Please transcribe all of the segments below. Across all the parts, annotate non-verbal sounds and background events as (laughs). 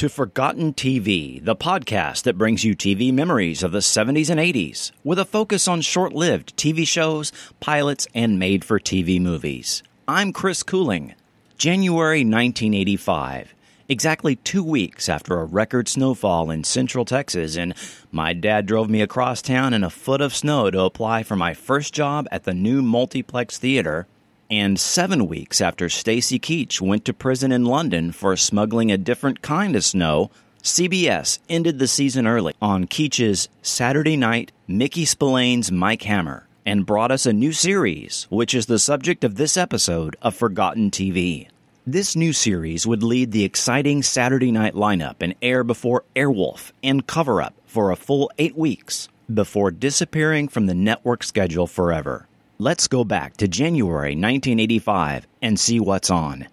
To Forgotten TV, the podcast that brings you TV memories of the 70s and 80s, with a focus on short lived TV shows, pilots, and made for TV movies. I'm Chris Cooling. January 1985, exactly two weeks after a record snowfall in central Texas, and my dad drove me across town in a foot of snow to apply for my first job at the new multiplex theater and seven weeks after Stacy Keach went to prison in London for smuggling a different kind of snow, CBS ended the season early on Keach's Saturday Night Mickey Spillane's Mike Hammer and brought us a new series, which is the subject of this episode of Forgotten TV. This new series would lead the exciting Saturday night lineup and air before Airwolf and Cover Up for a full eight weeks before disappearing from the network schedule forever. Let's go back to January 1985 and see what's on.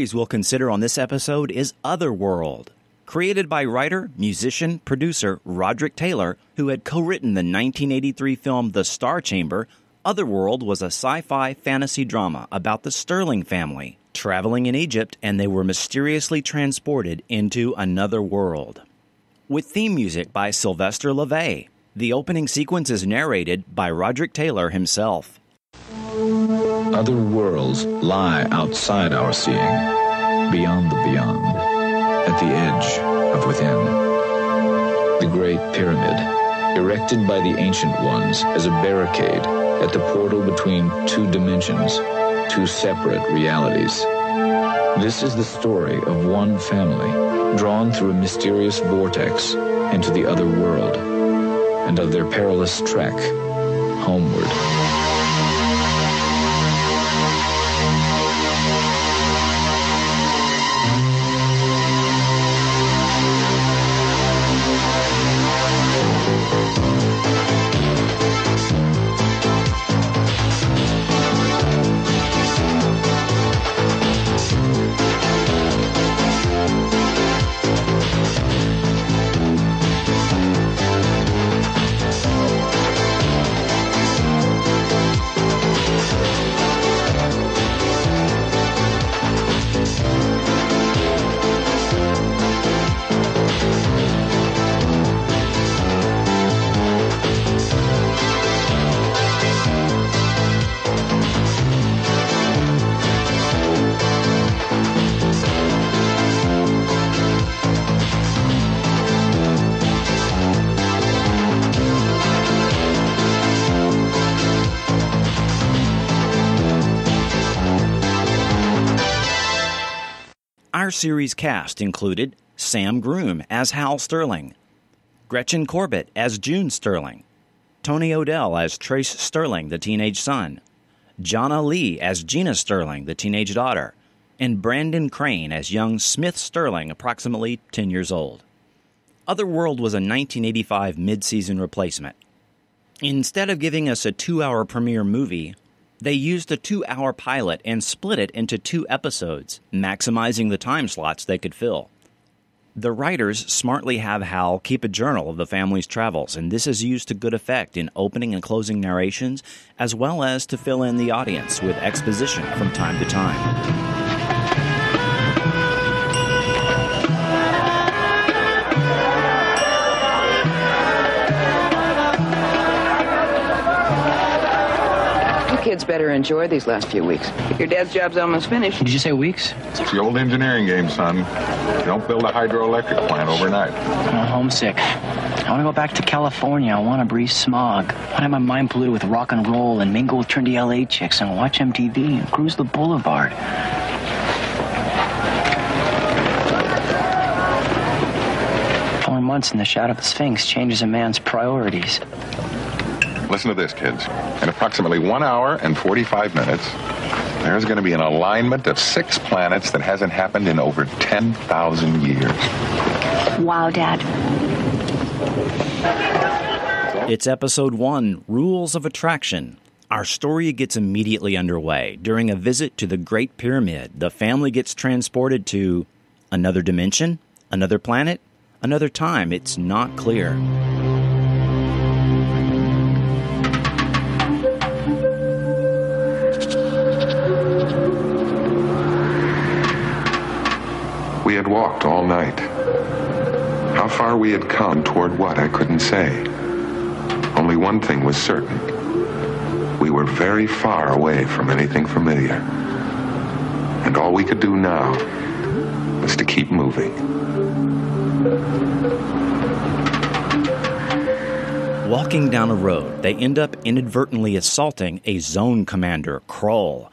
Series we'll consider on this episode is Otherworld. Created by writer, musician, producer Roderick Taylor, who had co written the 1983 film The Star Chamber, Otherworld was a sci fi fantasy drama about the Sterling family traveling in Egypt and they were mysteriously transported into another world. With theme music by Sylvester LeVay, the opening sequence is narrated by Roderick Taylor himself. Other worlds lie outside our seeing, beyond the beyond, at the edge of within. The Great Pyramid, erected by the Ancient Ones as a barricade at the portal between two dimensions, two separate realities. This is the story of one family drawn through a mysterious vortex into the other world, and of their perilous trek homeward. Our series cast included Sam Groom as Hal Sterling, Gretchen Corbett as June Sterling, Tony O'Dell as Trace Sterling, the teenage son, Jonna Lee as Gina Sterling, the teenage daughter, and Brandon Crane as young Smith Sterling, approximately 10 years old. Otherworld was a 1985 mid season replacement. Instead of giving us a two hour premiere movie, They used a two hour pilot and split it into two episodes, maximizing the time slots they could fill. The writers smartly have Hal keep a journal of the family's travels, and this is used to good effect in opening and closing narrations, as well as to fill in the audience with exposition from time to time. Kids better enjoy these last few weeks. Your dad's job's almost finished. Did you say weeks? It's the old engineering game, son. You don't build a hydroelectric plant overnight. I'm homesick. I want to go back to California. I want to breathe smog. I want to have my mind polluted with rock and roll and mingle with trendy LA chicks and watch MTV and cruise the boulevard. Four months in the shadow of the Sphinx changes a man's priorities. Listen to this, kids. In approximately one hour and 45 minutes, there's going to be an alignment of six planets that hasn't happened in over 10,000 years. Wow, Dad. It's episode one Rules of Attraction. Our story gets immediately underway. During a visit to the Great Pyramid, the family gets transported to another dimension, another planet, another time. It's not clear. We had walked all night. How far we had come toward what, I couldn't say. Only one thing was certain. We were very far away from anything familiar. And all we could do now was to keep moving. Walking down a road, they end up inadvertently assaulting a zone commander, Kroll,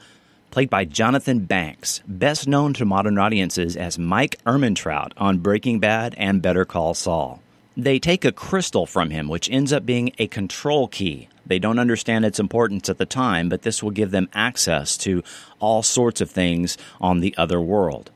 played by Jonathan Banks, best known to modern audiences as Mike Ehrmantraut on Breaking Bad and Better Call Saul. They take a crystal from him, which ends up being a control key. They don't understand its importance at the time, but this will give them access to all sorts of things on the other world.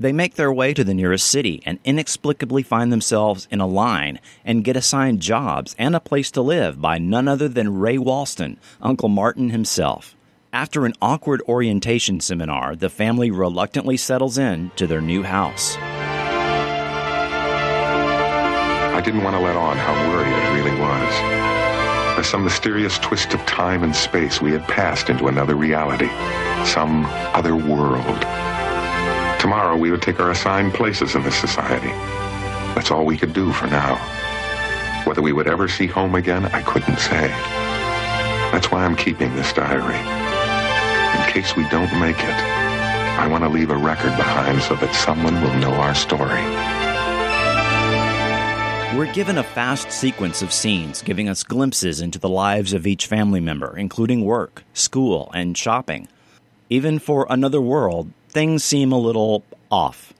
They make their way to the nearest city and inexplicably find themselves in a line and get assigned jobs and a place to live by none other than Ray Walston, Uncle Martin himself. After an awkward orientation seminar, the family reluctantly settles in to their new house. I didn't want to let on how worried I really was. By some mysterious twist of time and space, we had passed into another reality, some other world. Tomorrow, we would take our assigned places in this society. That's all we could do for now. Whether we would ever see home again, I couldn't say. That's why I'm keeping this diary. In case we don't make it, I want to leave a record behind so that someone will know our story. We're given a fast sequence of scenes giving us glimpses into the lives of each family member, including work, school, and shopping. Even for another world, things seem a little off.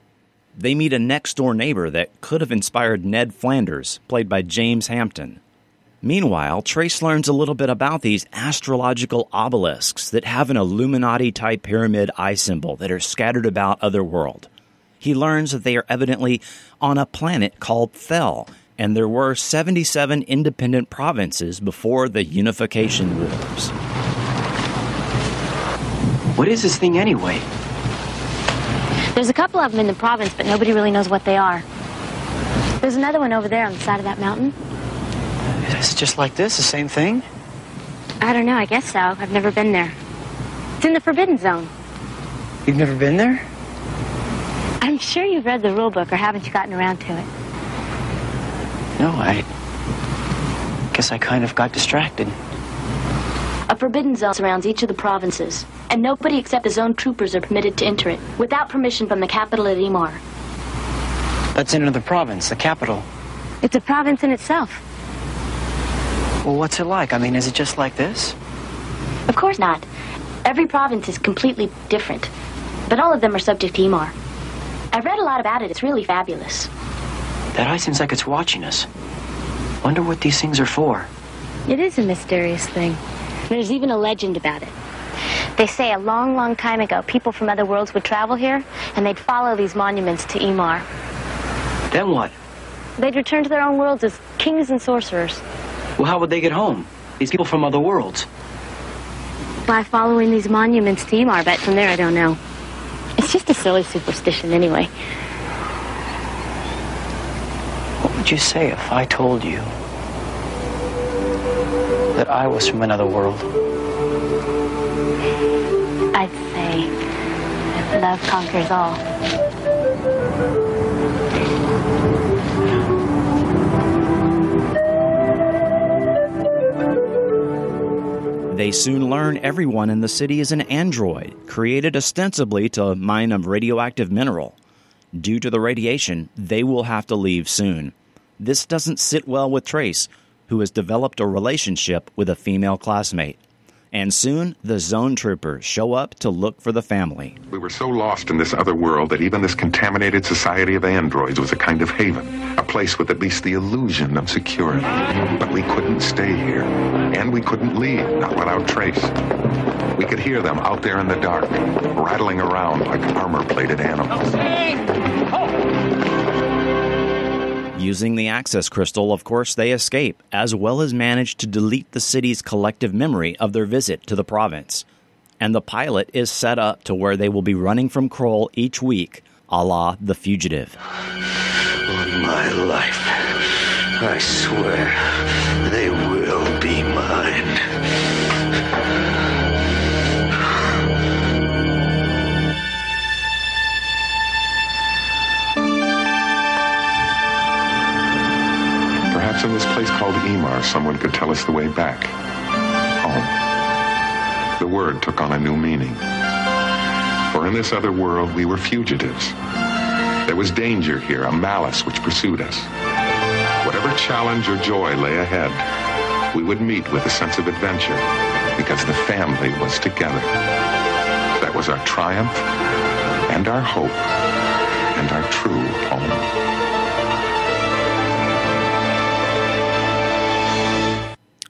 They meet a next door neighbor that could have inspired Ned Flanders, played by James Hampton. Meanwhile, Trace learns a little bit about these astrological obelisks that have an Illuminati type pyramid eye symbol that are scattered about Otherworld. He learns that they are evidently on a planet called Thel, and there were 77 independent provinces before the Unification Wars. What is this thing anyway? There's a couple of them in the province, but nobody really knows what they are. There's another one over there on the side of that mountain. Is it just like this, the same thing? I don't know, I guess so. I've never been there. It's in the Forbidden Zone. You've never been there? I'm sure you've read the rule book, or haven't you gotten around to it? No, I guess I kind of got distracted. A forbidden zone surrounds each of the provinces, and nobody except the zone troopers are permitted to enter it without permission from the capital at Imar. That's in another province, the capital. It's a province in itself. Well, what's it like? I mean, is it just like this? Of course not. Every province is completely different, but all of them are subject to Imar. I've read a lot about it. It's really fabulous. That eye seems like it's watching us. Wonder what these things are for. It is a mysterious thing. There's even a legend about it. They say a long, long time ago, people from other worlds would travel here, and they'd follow these monuments to Imar. Then what? They'd return to their own worlds as kings and sorcerers. Well, how would they get home? These people from other worlds. by following these monuments to Imar, but from there I don't know. It's just a silly superstition anyway. What would you say if I told you that I was from another world? I'd say that love conquers all. They soon learn everyone in the city is an android, created ostensibly to mine a radioactive mineral. Due to the radiation, they will have to leave soon. This doesn't sit well with Trace, who has developed a relationship with a female classmate. And soon, the zone troopers show up to look for the family. We were so lost in this other world that even this contaminated society of androids was a kind of haven, a place with at least the illusion of security. But we couldn't stay here, and we couldn't leave, not without trace. We could hear them out there in the dark, rattling around like armor-plated animals. Using the access crystal, of course, they escape, as well as manage to delete the city's collective memory of their visit to the province. And the pilot is set up to where they will be running from Kroll each week, a la The Fugitive. On my life, I swear they will be mine. In this place called Imar, someone could tell us the way back. Home. The word took on a new meaning. For in this other world, we were fugitives. There was danger here, a malice which pursued us. Whatever challenge or joy lay ahead, we would meet with a sense of adventure because the family was together. That was our triumph and our hope and our true home.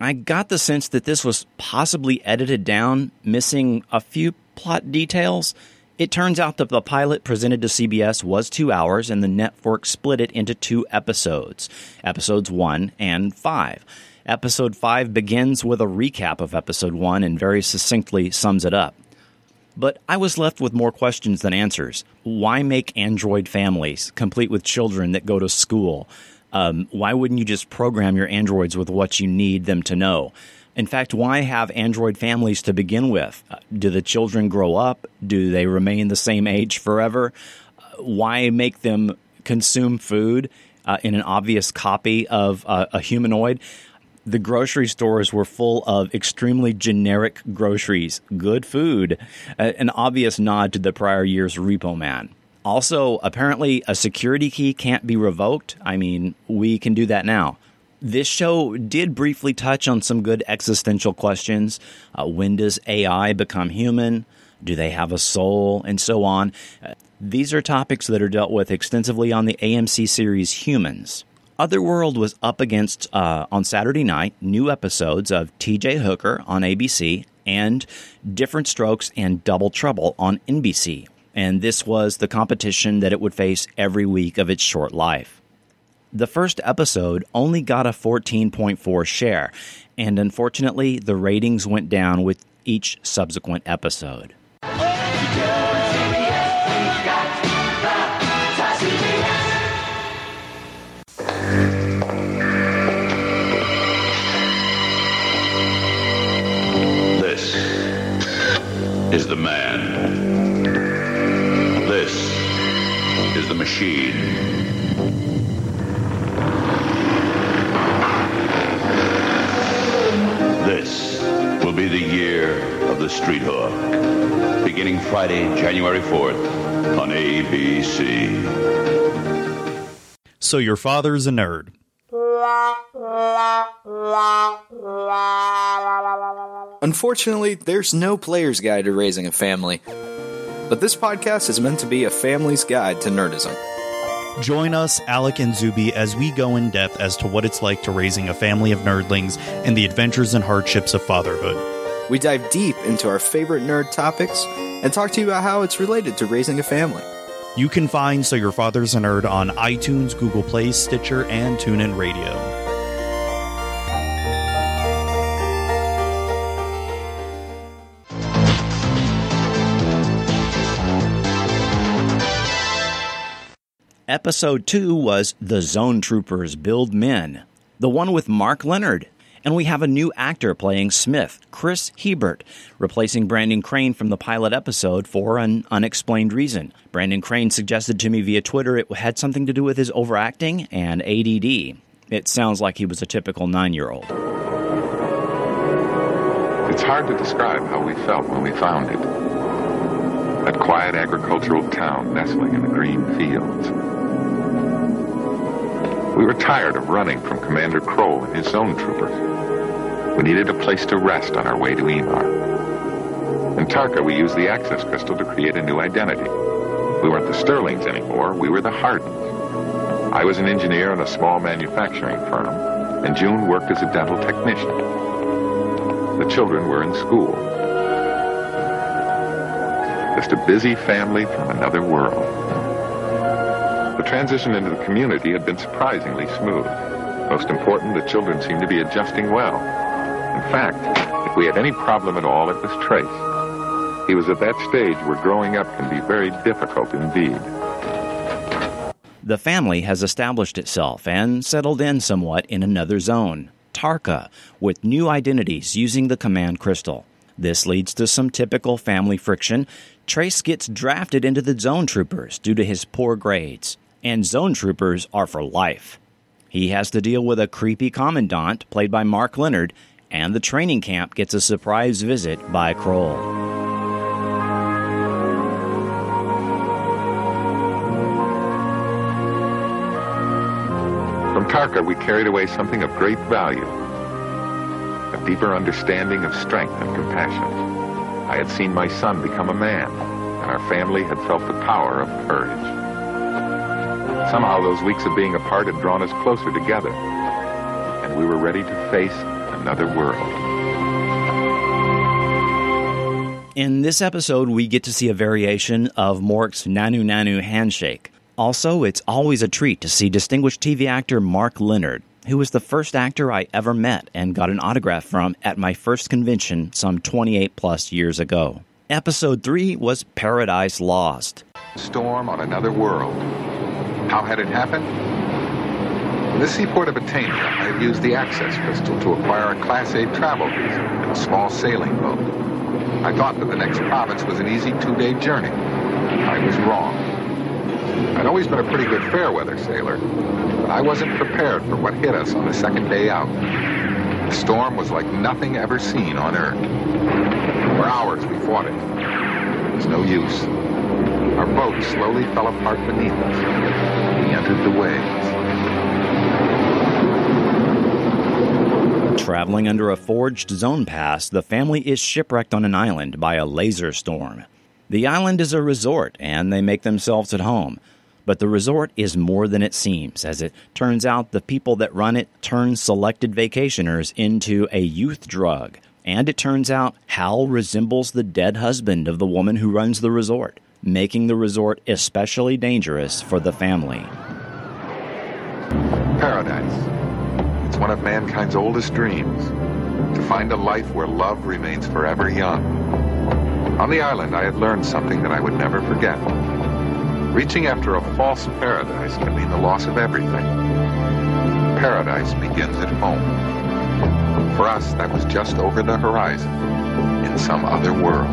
I got the sense that this was possibly edited down, missing a few plot details. It turns out that the pilot presented to CBS was two hours, and the network split it into two episodes episodes one and five. Episode five begins with a recap of episode one and very succinctly sums it up. But I was left with more questions than answers. Why make android families, complete with children that go to school? Um, why wouldn't you just program your androids with what you need them to know? In fact, why have android families to begin with? Uh, do the children grow up? Do they remain the same age forever? Uh, why make them consume food uh, in an obvious copy of uh, a humanoid? The grocery stores were full of extremely generic groceries, good food, an obvious nod to the prior year's Repo Man. Also, apparently, a security key can't be revoked. I mean, we can do that now. This show did briefly touch on some good existential questions. Uh, when does AI become human? Do they have a soul? And so on. Uh, these are topics that are dealt with extensively on the AMC series Humans. Otherworld was up against, uh, on Saturday night, new episodes of TJ Hooker on ABC and Diff'rent Strokes and Double Trouble on NBC and this was the competition that it would face every week of its short life. The first episode only got a 14.4 share, and unfortunately, the ratings went down with each subsequent episode. This is the man. Machine. This will be the year of the street hawk. Beginning Friday, January 4th on ABC. So your father's a nerd. Unfortunately, there's no player's guide to raising a family. But this podcast is meant to be a family's guide to nerdism. Join us, Alec and Zuby, as we go in depth as to what it's like to raising a family of nerdlings and the adventures and hardships of fatherhood. We dive deep into our favorite nerd topics and talk to you about how it's related to raising a family. You can find So Your Father's a Nerd on iTunes, Google Play, Stitcher, and TuneIn Radio. Episode 2 was The Zone Troopers Build Men, the one with Mark Lenard. And we have a new actor playing Smith, Chris Hebert, replacing Brandon Crane from the pilot episode for an unexplained reason. Brandon Crane suggested to me via Twitter it had something to do with his overacting and ADD. It sounds like he was a typical nine year old. It's hard to describe how we felt when we found it. That quiet agricultural town nestling in the green fields. We were tired of running from Commander Kroll and his own troopers. We needed a place to rest on our way to Imar. In Tarka, we used the access crystal to create a new identity. We weren't the Sterlings anymore, we were the Hardens. I was an engineer in a small manufacturing firm, and June worked as a dental technician. The children were in school. Just a busy family from another world. The transition into the community had been surprisingly smooth. Most important, the children seemed to be adjusting well. In fact, if we had any problem at all, it was Trace. He was at that stage where growing up can be very difficult indeed. The family has established itself and settled in somewhat in another zone, Tarka, with new identities using the command crystal. This leads to some typical family friction. Trace gets drafted into the zone troopers due to his poor grades, and zone troopers are for life. He has to deal with a creepy commandant, played by Mark Lenard, and the training camp gets a surprise visit by Kroll. From Tarka, we carried away something of great value a deeper understanding of strength and compassion. I had seen my son become a man, and our family had felt the power of courage. Somehow, those weeks of being apart had drawn us closer together, and we were ready to face another world. In this episode, we get to see a variation of Mork's Nanu Nanu handshake. Also, it's always a treat to see distinguished TV actor Mark Lenard, who was the first actor I ever met and got an autograph from at my first convention some 28 plus years ago. Episode 3 was Paradise Lost. Storm on another world. How had it happened? In the seaport of Batavia, I had used the access crystal to acquire a Class A travel visa and a small sailing boat. I thought that the next province was an easy two-day journey. I was wrong. I'd always been a pretty good fair weather sailor, but I wasn't prepared for what hit us on the second day out. The storm was like nothing ever seen on Earth. For hours we fought it. It was no use. Our boat slowly fell apart beneath us. We entered the waves. Traveling under a forged zone pass, the family is shipwrecked on an island by a laser storm. The island is a resort, and they make themselves at home. But the resort is more than it seems, as it turns out the people that run it turn selected vacationers into a youth drug. And it turns out Hal resembles the dead husband of the woman who runs the resort, making the resort especially dangerous for the family. Paradise. It's one of mankind's oldest dreams. To find a life where love remains forever young. On the island, I had learned something that I would never forget. Reaching after a false paradise can mean the loss of everything. Paradise begins at home. For us, that was just over the horizon, in some other world.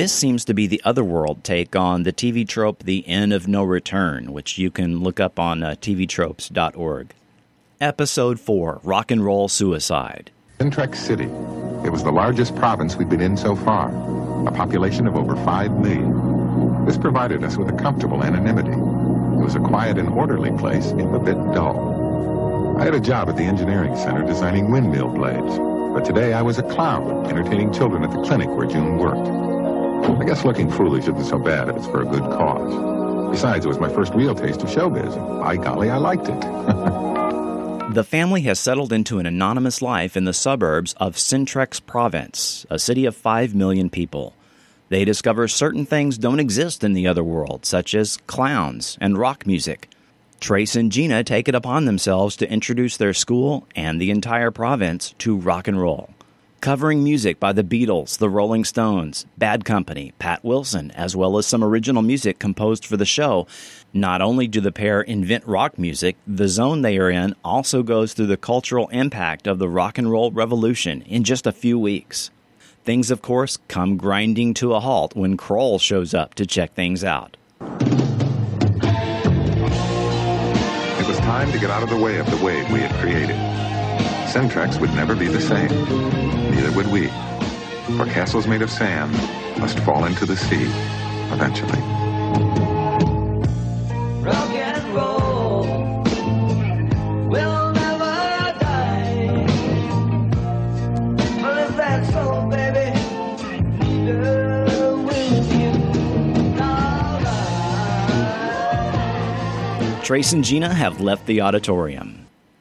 This seems to be the otherworld take on the TV trope The End of No Return, which you can look up on uh, tvtropes.org. Episode 4 Rock and Roll Suicide. Centrex City. It was the largest province we'd been in so far, a population of over 5 million. This provided us with a comfortable anonymity. It was a quiet and orderly place, if a bit dull. I had a job at the engineering center designing windmill blades, but today I was a clown entertaining children at the clinic where June worked. I guess looking foolish isn't so bad if it's for a good cause. Besides, it was my first real taste of showbiz. By golly, I liked it. (laughs) The family has settled into an anonymous life in the suburbs of Centrex Province, a city of 5 million people. They discover certain things don't exist in the other world, such as clowns and rock music. Trace and Gina take it upon themselves to introduce their school and the entire province to rock and roll. Covering music by the Beatles, the Rolling Stones, Bad Company, Pat Wilson, as well as some original music composed for the show. Not only do the pair invent rock music, the zone they are in also goes through the cultural impact of the rock and roll revolution in just a few weeks. Things, of course, come grinding to a halt when Kroll shows up to check things out. It was time to get out of the way of the wave we had created. Centrex would never be the same. Neither would we. For castles made of sand must fall into the sea eventually. Rock and roll will never die. But if that's so, baby, neither will you. Trace and Gina have left the auditorium.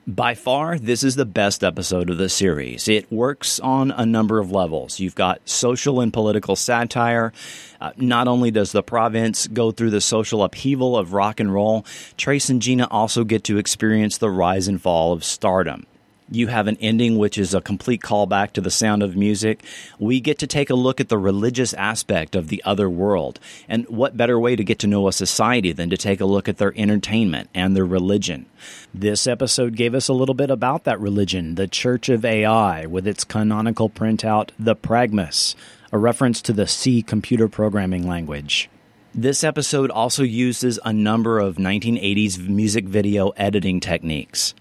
By far, this is the best episode of the series. It works on a number of levels. You've got social and political satire. Uh, not only does the province go through the social upheaval of rock and roll, Trace and Gina also get to experience the rise and fall of stardom. You have an ending which is a complete callback to the sound of music. We get to take a look at the religious aspect of the other world. And what better way to get to know a society than to take a look at their entertainment and their religion? This episode gave us a little bit about that religion, the Church of AI, with its canonical printout, the Pragmas, a reference to the C computer programming language. This episode also uses a number of 1980s music video editing techniques.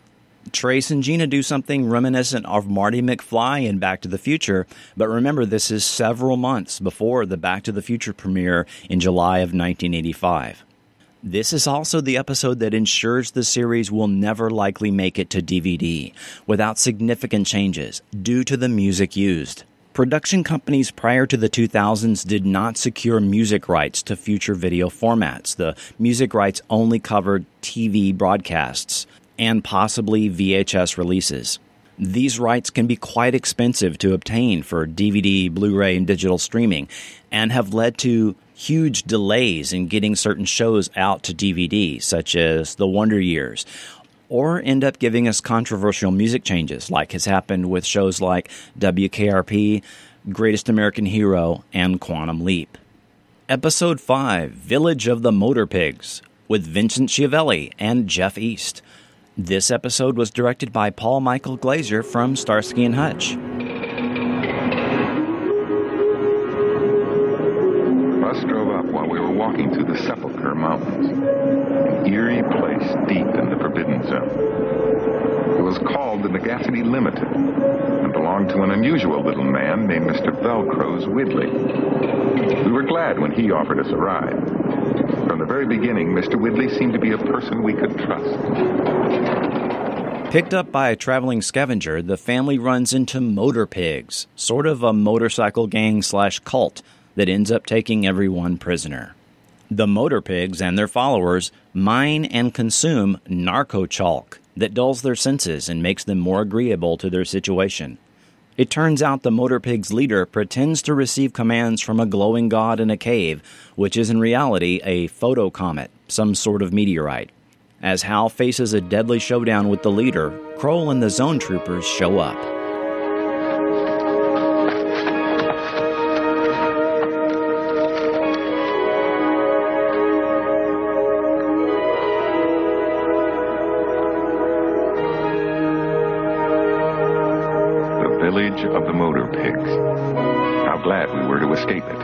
Trace and Gina do something reminiscent of Marty McFly in Back to the Future, but remember this is several months before the Back to the Future premiere in July of 1985. This is also the episode that ensures the series will never likely make it to DVD without significant changes due to the music used. Production companies prior to the 2000s did not secure music rights to future video formats. The music rights only covered TV broadcasts and possibly VHS releases. These rights can be quite expensive to obtain for DVD, Blu ray, and digital streaming, and have led to huge delays in getting certain shows out to DVD, such as The Wonder Years, or end up giving us controversial music changes, like has happened with shows like WKRP, Greatest American Hero, and Quantum Leap. Episode 5 Village of the Motor Pigs with Vincent Schiavelli and Jeff East. This episode was directed by Paul Michael Glaser from Starsky and Hutch. Bus drove up while we were walking through the Sepulchre Mountains, an eerie place deep in the Forbidden Zone. It was called the Megacity Limited and belonged to an unusual little man named Mr. Velcro's Widley. We were glad when he offered us a ride. Very beginning, Mr. Widley seemed to be a person we could trust. Picked up by a traveling scavenger, the family runs into motor pigs, sort of a motorcycle gang slash cult that ends up taking everyone prisoner. The motor pigs and their followers mine and consume narco chalk that dulls their senses and makes them more agreeable to their situation. It turns out the motor pig's leader pretends to receive commands from a glowing god in a cave, which is in reality a photo comet, some sort of meteorite. As Hal faces a deadly showdown with the leader, Kroll and the zone troopers show up. Glad we were to escape it.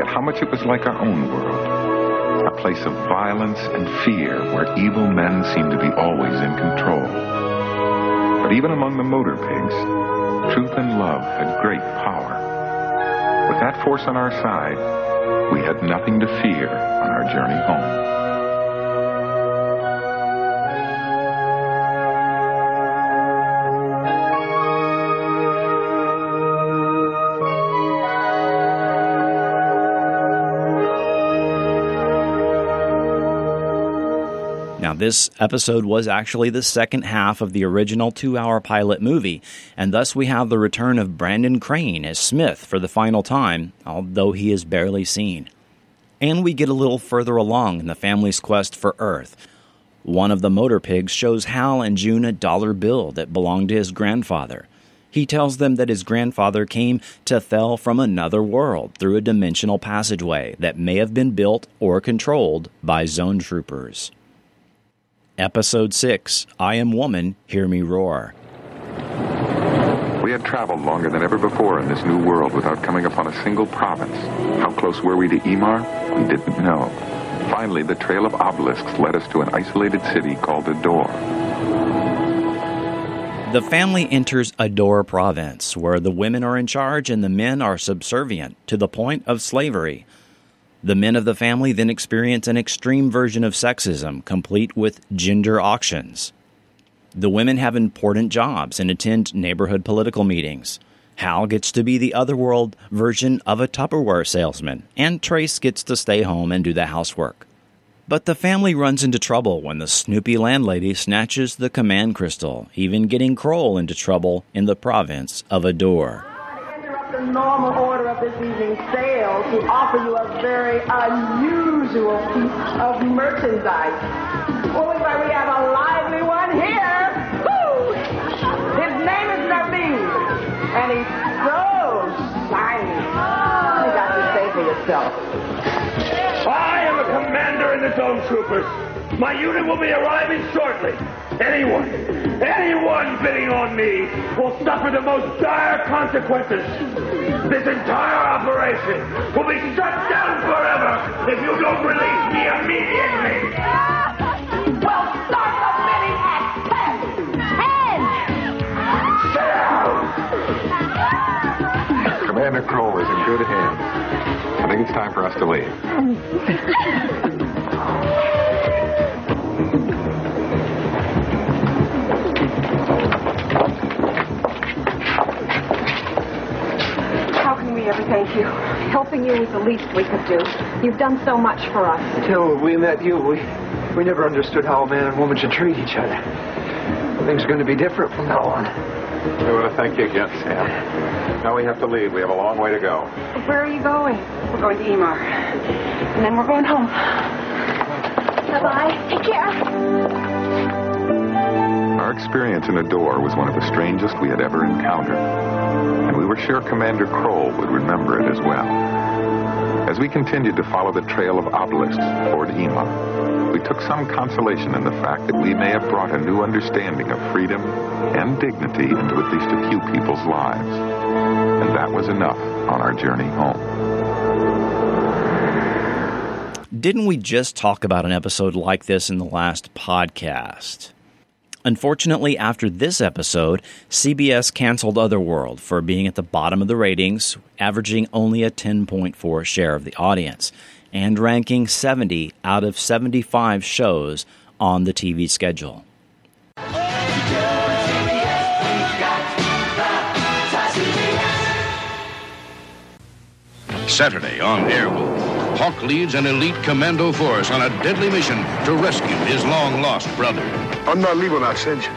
Yet how much it was like our own world. A place of violence and fear where evil men seem to be always in control. But even among the motor pigs, truth and love had great power. With that force on our side, we had nothing to fear on our journey home. This episode was actually the second half of the original two hour pilot movie, and thus we have the return of Brandon Crane as Smith for the final time, although he is barely seen. And we get a little further along in the family's quest for Earth. One of the motor pigs shows Hal and June a dollar bill that belonged to his grandfather. He tells them that his grandfather came to Thel from another world through a dimensional passageway that may have been built or controlled by zone troopers. Episode 6 I Am Woman, Hear Me Roar. We had traveled longer than ever before in this new world without coming upon a single province. How close were we to Imar? We didn't know. Finally, the trail of obelisks led us to an isolated city called Ador. The family enters Ador province, where the women are in charge and the men are subservient to the point of slavery. The men of the family then experience an extreme version of sexism, complete with gender auctions. The women have important jobs and attend neighborhood political meetings. Hal gets to be the otherworld version of a Tupperware salesman, and Trace gets to stay home and do the housework. But the family runs into trouble when the snoopy landlady snatches the command crystal, even getting Kroll into trouble in the province of Ador. The normal order of this evening's sale to offer you a very unusual piece of merchandise. Oh, but we have a lively one here. Woo! His name is Naveen, and he's so shiny. You got to say for yourself? I am a commander in the Zone Troopers. My unit will be arriving shortly. Anyone, anyone bidding on me will suffer the most dire consequences. This entire operation will be shut down forever if you don't release me immediately. Well, start the bidding at ten. Ten. Commander Kroll is in good hands. I think it's time for us to leave. (laughs) you? Helping you was the least we could do. You've done so much for us. Till we met you, we, we never understood how a man and woman should treat each other. Things are going to be different from now on. We want to thank you again, Sam. Now we have to leave. We have a long way to go. Where are you going? We're going to Imar. And then we're going home. Bye-bye. Take care. Our experience in Ador was one of the strangest we had ever encountered, and we were sure Commander Kroll would remember it as well. As we continued to follow the trail of obelisks toward Imar, we took some consolation in the fact that we may have brought a new understanding of freedom and dignity into at least a few people's lives. And that was enough on our journey home. Didn't we just talk about an episode like this in the last podcast? Unfortunately, after this episode, CBS canceled Otherworld for being at the bottom of the ratings, averaging only a 10.4 share of the audience, and ranking 70 out of 75 shows on the TV schedule. Saturday on Airwolf, Hawk leads an elite commando force on a deadly mission to rescue his long lost brother. I'm not leaving without St. John.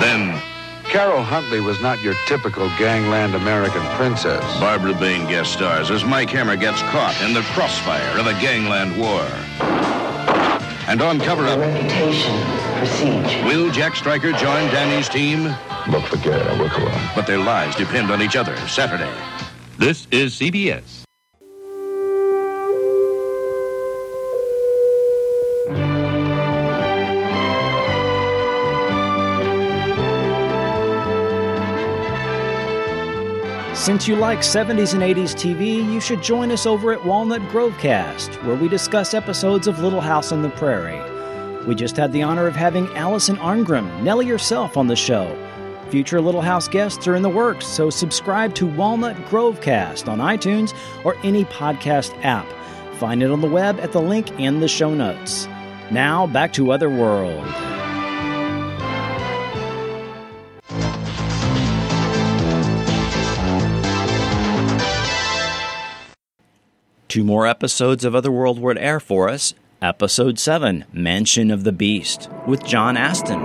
Then, Carol Huntley was not your typical gangland American princess. Barbara Bain guest stars as Mike Hammer gets caught in the crossfire of a gangland war. And on cover up, will Jack Stryker join Danny's team? Look for Gary, work alone. But their lives depend on each other. Saturday. This is CBS. Since you like 70s and 80s TV, you should join us over at Walnut Grovecast, where we discuss episodes of Little House on the Prairie. We just had the honor of having Allison Arngrim, Nellie herself, on the show. Future Little House guests are in the works, so subscribe to Walnut Grovecast on iTunes or any podcast app. Find it on the web at the link in the show notes. Now, back to Otherworld. Two more episodes of Otherworld would air for us. Episode 7, Mansion of the Beast, with John Aston.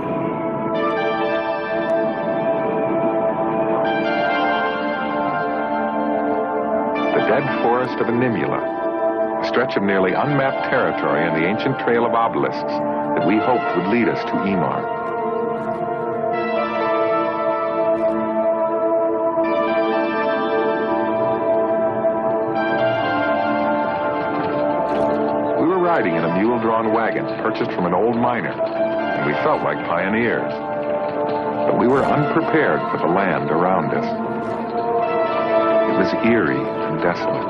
The Dead Forest of Animula, a stretch of nearly unmapped territory in the ancient trail of obelisks that we hoped would lead us to Imar. Riding in a mule-drawn wagon purchased from an old miner, and we felt like pioneers. But we were unprepared for the land around us. It was eerie and desolate.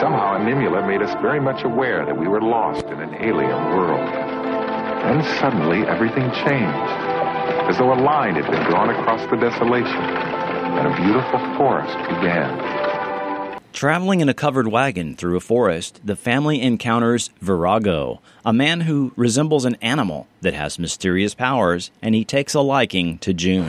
Somehow, Animula made us very much aware that we were lost in an alien world. Then suddenly, everything changed, as though a line had been drawn across the desolation, and a beautiful forest began. Traveling in a covered wagon through a forest, the family encounters Virago, a man who resembles an animal that has mysterious powers, and he takes a liking to June.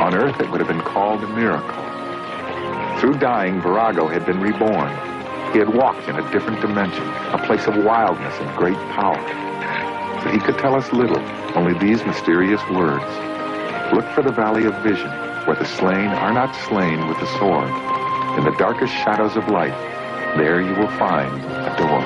On Earth, it would have been called a miracle. Through dying, Virago had been reborn. He had walked in a different dimension, a place of wildness and great power. But he could tell us little, only these mysterious words. Look for the valley of vision, where the slain are not slain with the sword. In the darkest shadows of life, there you will find a door.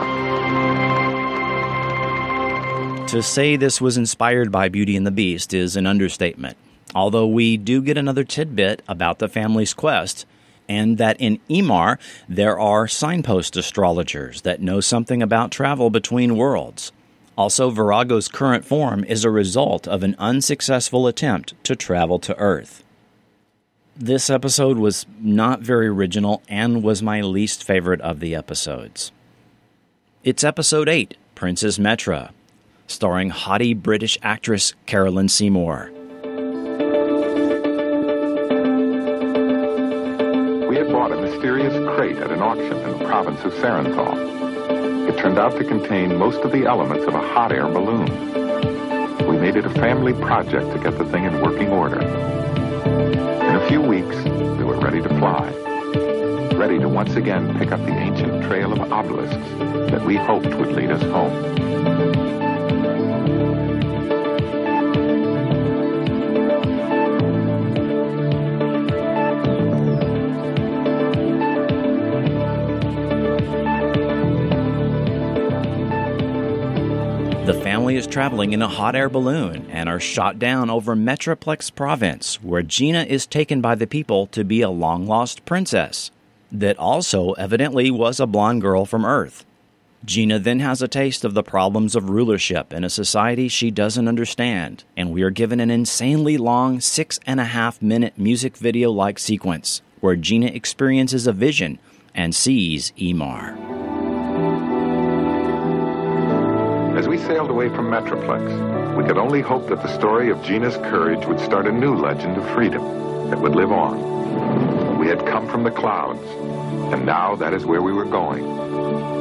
To say this was inspired by Beauty and the Beast is an understatement, although we do get another tidbit about the family's quest, and that in Imar there are signpost astrologers that know something about travel between worlds. Also, Virago's current form is a result of an unsuccessful attempt to travel to Earth. This episode was not very original and was my least favorite of the episodes. It's episode 8, Princess Metra, starring haughty British actress Carolyn Seymour. We had bought a mysterious crate at an auction in the province of Saranthal. It turned out to contain most of the elements of a hot air balloon. We made it a family project to get the thing in working order. In a few weeks, we were ready to fly. Ready to once again pick up the ancient trail of obelisks that we hoped would lead us home. Traveling in a hot air balloon and are shot down over Metroplex province, where Gina is taken by the people to be a long lost princess that also evidently was a blonde girl from Earth. Gina then has a taste of the problems of rulership in a society she doesn't understand, and we are given an insanely long six and a half minute music video like sequence where Gina experiences a vision and sees Imar. As we sailed away from Metroplex, we could only hope that the story of Gina's courage would start a new legend of freedom that would live on. We had come from the clouds, and now that is where we were going,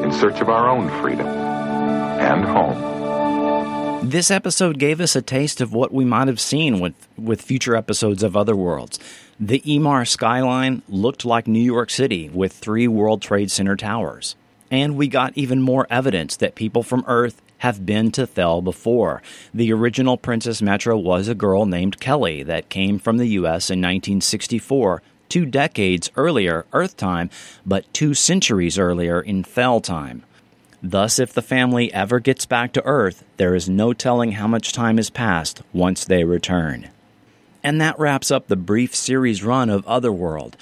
in search of our own freedom and home. This episode gave us a taste of what we might have seen with, with future episodes of Other Worlds. The Imar skyline looked like New York City with three World Trade Center towers. And we got even more evidence that people from Earth have been to Thel before. The original Princess Metra was a girl named Kelly that came from the U.S. in 1964, two decades earlier, Earth time, but two centuries earlier in Thel time. Thus, if the family ever gets back to Earth, there is no telling how much time has passed once they return. And that wraps up the brief series run of Otherworld.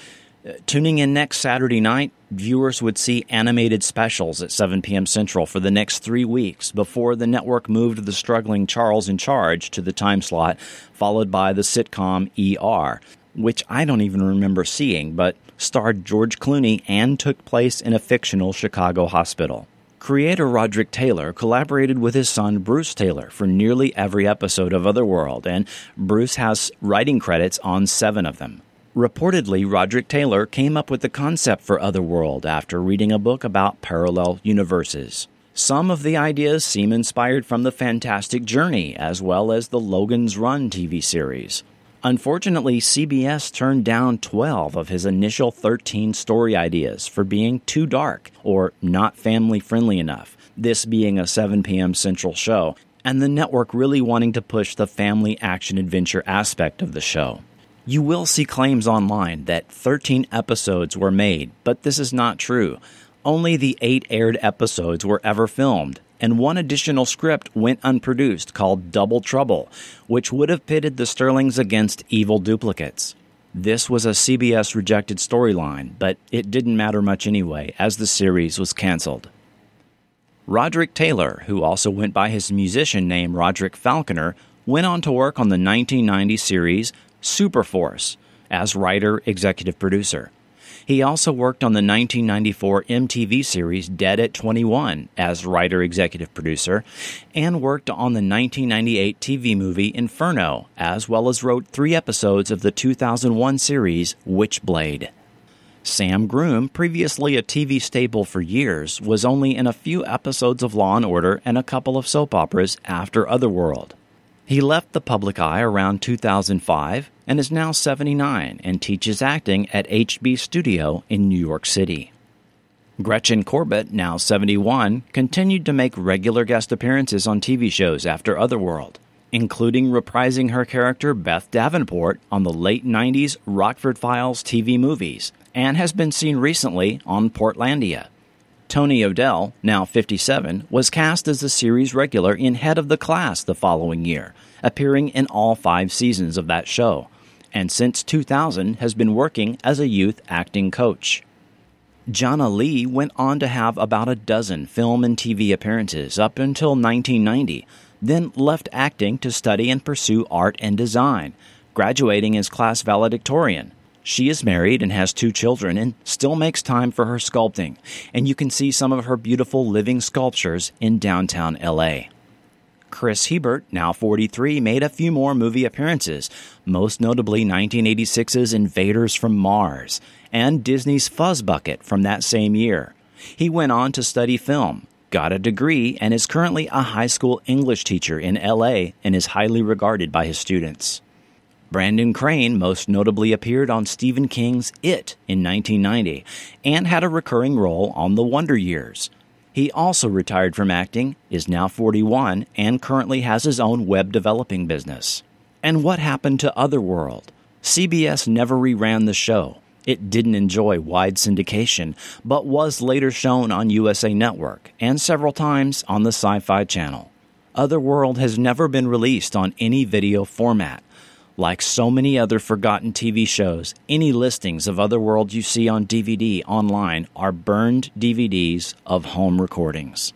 Tuning in next Saturday night, viewers would see animated specials at 7 p.m. Central for the next three weeks before the network moved the struggling Charles in Charge to the time slot, followed by the sitcom ER, which I don't even remember seeing, but starred George Clooney and took place in a fictional Chicago hospital. Creator Roderick Taylor collaborated with his son Bruce Taylor for nearly every episode of Otherworld, and Bruce has writing credits on seven of them. Reportedly, Roderick Taylor came up with the concept for Otherworld after reading a book about parallel universes. Some of the ideas seem inspired from the Fantastic Journey as well as the Logan's Run TV series. Unfortunately, CBS turned down 12 of his initial 13 story ideas for being too dark or not family friendly enough. this being a 7 p.m. Central show, and the network really wanting to push the family action adventure aspect of the show. You will see claims online that 13 episodes were made, but this is not true. Only the eight aired episodes were ever filmed, and one additional script went unproduced called Double Trouble, which would have pitted the Sterlings against evil duplicates. This was a CBS rejected storyline, but it didn't matter much anyway, as the series was canceled. Roderick Taylor, who also went by his musician name Roderick Falconer, went on to work on the 1990 series Superforce as writer executive producer. He also worked on the 1994 MTV series Dead at 21 as writer executive producer and worked on the 1998 TV movie Inferno, as well as wrote three episodes of the 2001 series Witchblade. Sam Groom, previously a TV staple for years, was only in a few episodes of Law and Order and a couple of soap operas after Otherworld. He left the public eye around 2005 and is now 79 and teaches acting at HB Studio in New York City. Gretchen Corbett, now 71, continued to make regular guest appearances on TV shows after Otherworld, including reprising her character Beth Davenport on the late 90s Rockford Files TV movies, and has been seen recently on Portlandia. Tony O'Dell, now 57, was cast as the series regular in Head of the Class the following year, appearing in all five seasons of that show, and since 2000 has been working as a youth acting coach. Jonna Lee went on to have about a dozen film and TV appearances up until 1990, then left acting to study and pursue art and design, graduating as class valedictorian she is married and has two children and still makes time for her sculpting, and you can see some of her beautiful living sculptures in downtown LA. Chris Hebert, now 43, made a few more movie appearances, most notably 1986's Invaders from Mars and Disney's Fuzzbucket from that same year. He went on to study film, got a degree, and is currently a high school English teacher in LA and is highly regarded by his students. Brandon Crane most notably appeared on Stephen King's It in 1990 and had a recurring role on The Wonder Years. He also retired from acting, is now 41, and currently has his own web developing business. And what happened to Otherworld? CBS never reran the show. It didn't enjoy wide syndication, but was later shown on USA Network and several times on the Sci Fi Channel. Otherworld has never been released on any video format, like so many other forgotten TV shows, any listings of Otherworld you see on DVD online are burned DVDs of home recordings.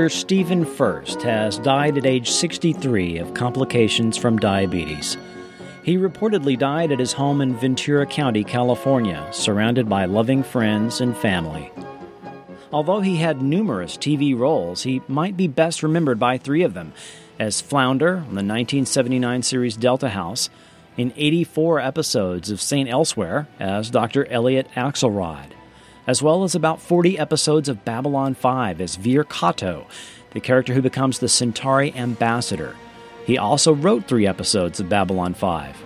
Actor Stephen Furst has died at age 63 of complications from diabetes. He reportedly died at his home in Ventura County, California, surrounded by loving friends and family. Although he had numerous TV roles, he might be best remembered by three of them as Flounder on the 1979 series Delta House, in 84 episodes of St. Elsewhere as Dr. Elliot Axelrod, as well as about 40 episodes of Babylon 5 as Vir Cotto, the character who becomes the Centauri ambassador. He also wrote three episodes of Babylon 5.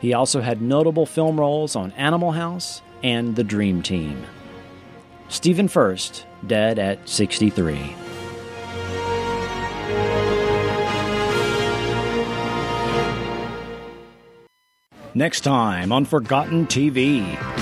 He also had notable film roles on Animal House and The Dream Team. Stephen Furst, dead at 63. Next time on Forgotten TV.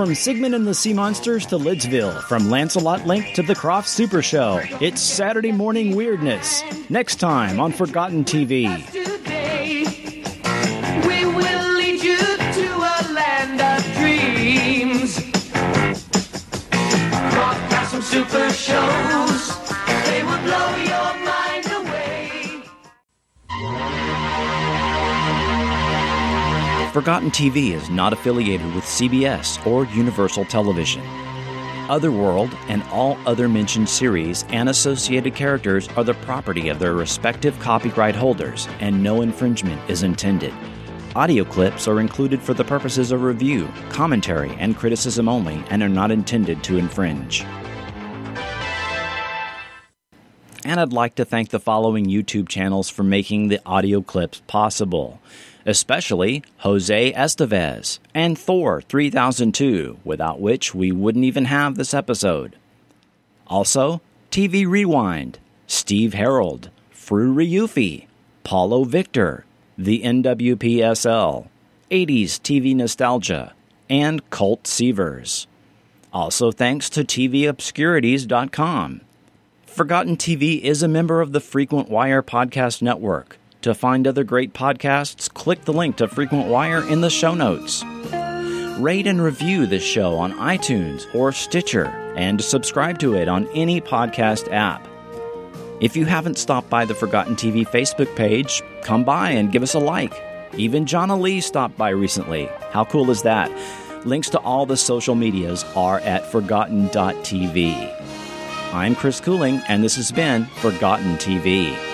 From Sigmund and the Sea Monsters to Lidsville, from Lancelot Link to the Krofft Super Show, it's Saturday Morning Weirdness. Next time on Forgotten TV. today. We Forgotten TV is not affiliated with CBS or Universal Television. Otherworld and all other mentioned series and associated characters are the property of their respective copyright holders, and no infringement is intended. Audio clips are included for the purposes of review, commentary, and criticism only and are not intended to infringe. And I'd like to thank the following YouTube channels for making the audio clips possible, especially Jose Estevez and Thor 3002, without which we wouldn't even have this episode. Also, TV Rewind, Steve Harold, Fru Ryufi, Paulo Victor, the NWPSL, 80s TV Nostalgia, and Colt Sievers. Also, thanks to TVObscurities.com. Forgotten TV is a member of the Frequent Wire Podcast Network. To find other great podcasts, click the link to Frequent Wire in the show notes. Rate and review this show on iTunes or Stitcher, and subscribe to it on any podcast app. If you haven't stopped by the Forgotten TV Facebook page, come by and give us a like. Even Jonna Lee stopped by recently. How cool is that? Links to all the social medias are at forgotten.tv. I'm Chris Cooling, and this has been Forgotten TV.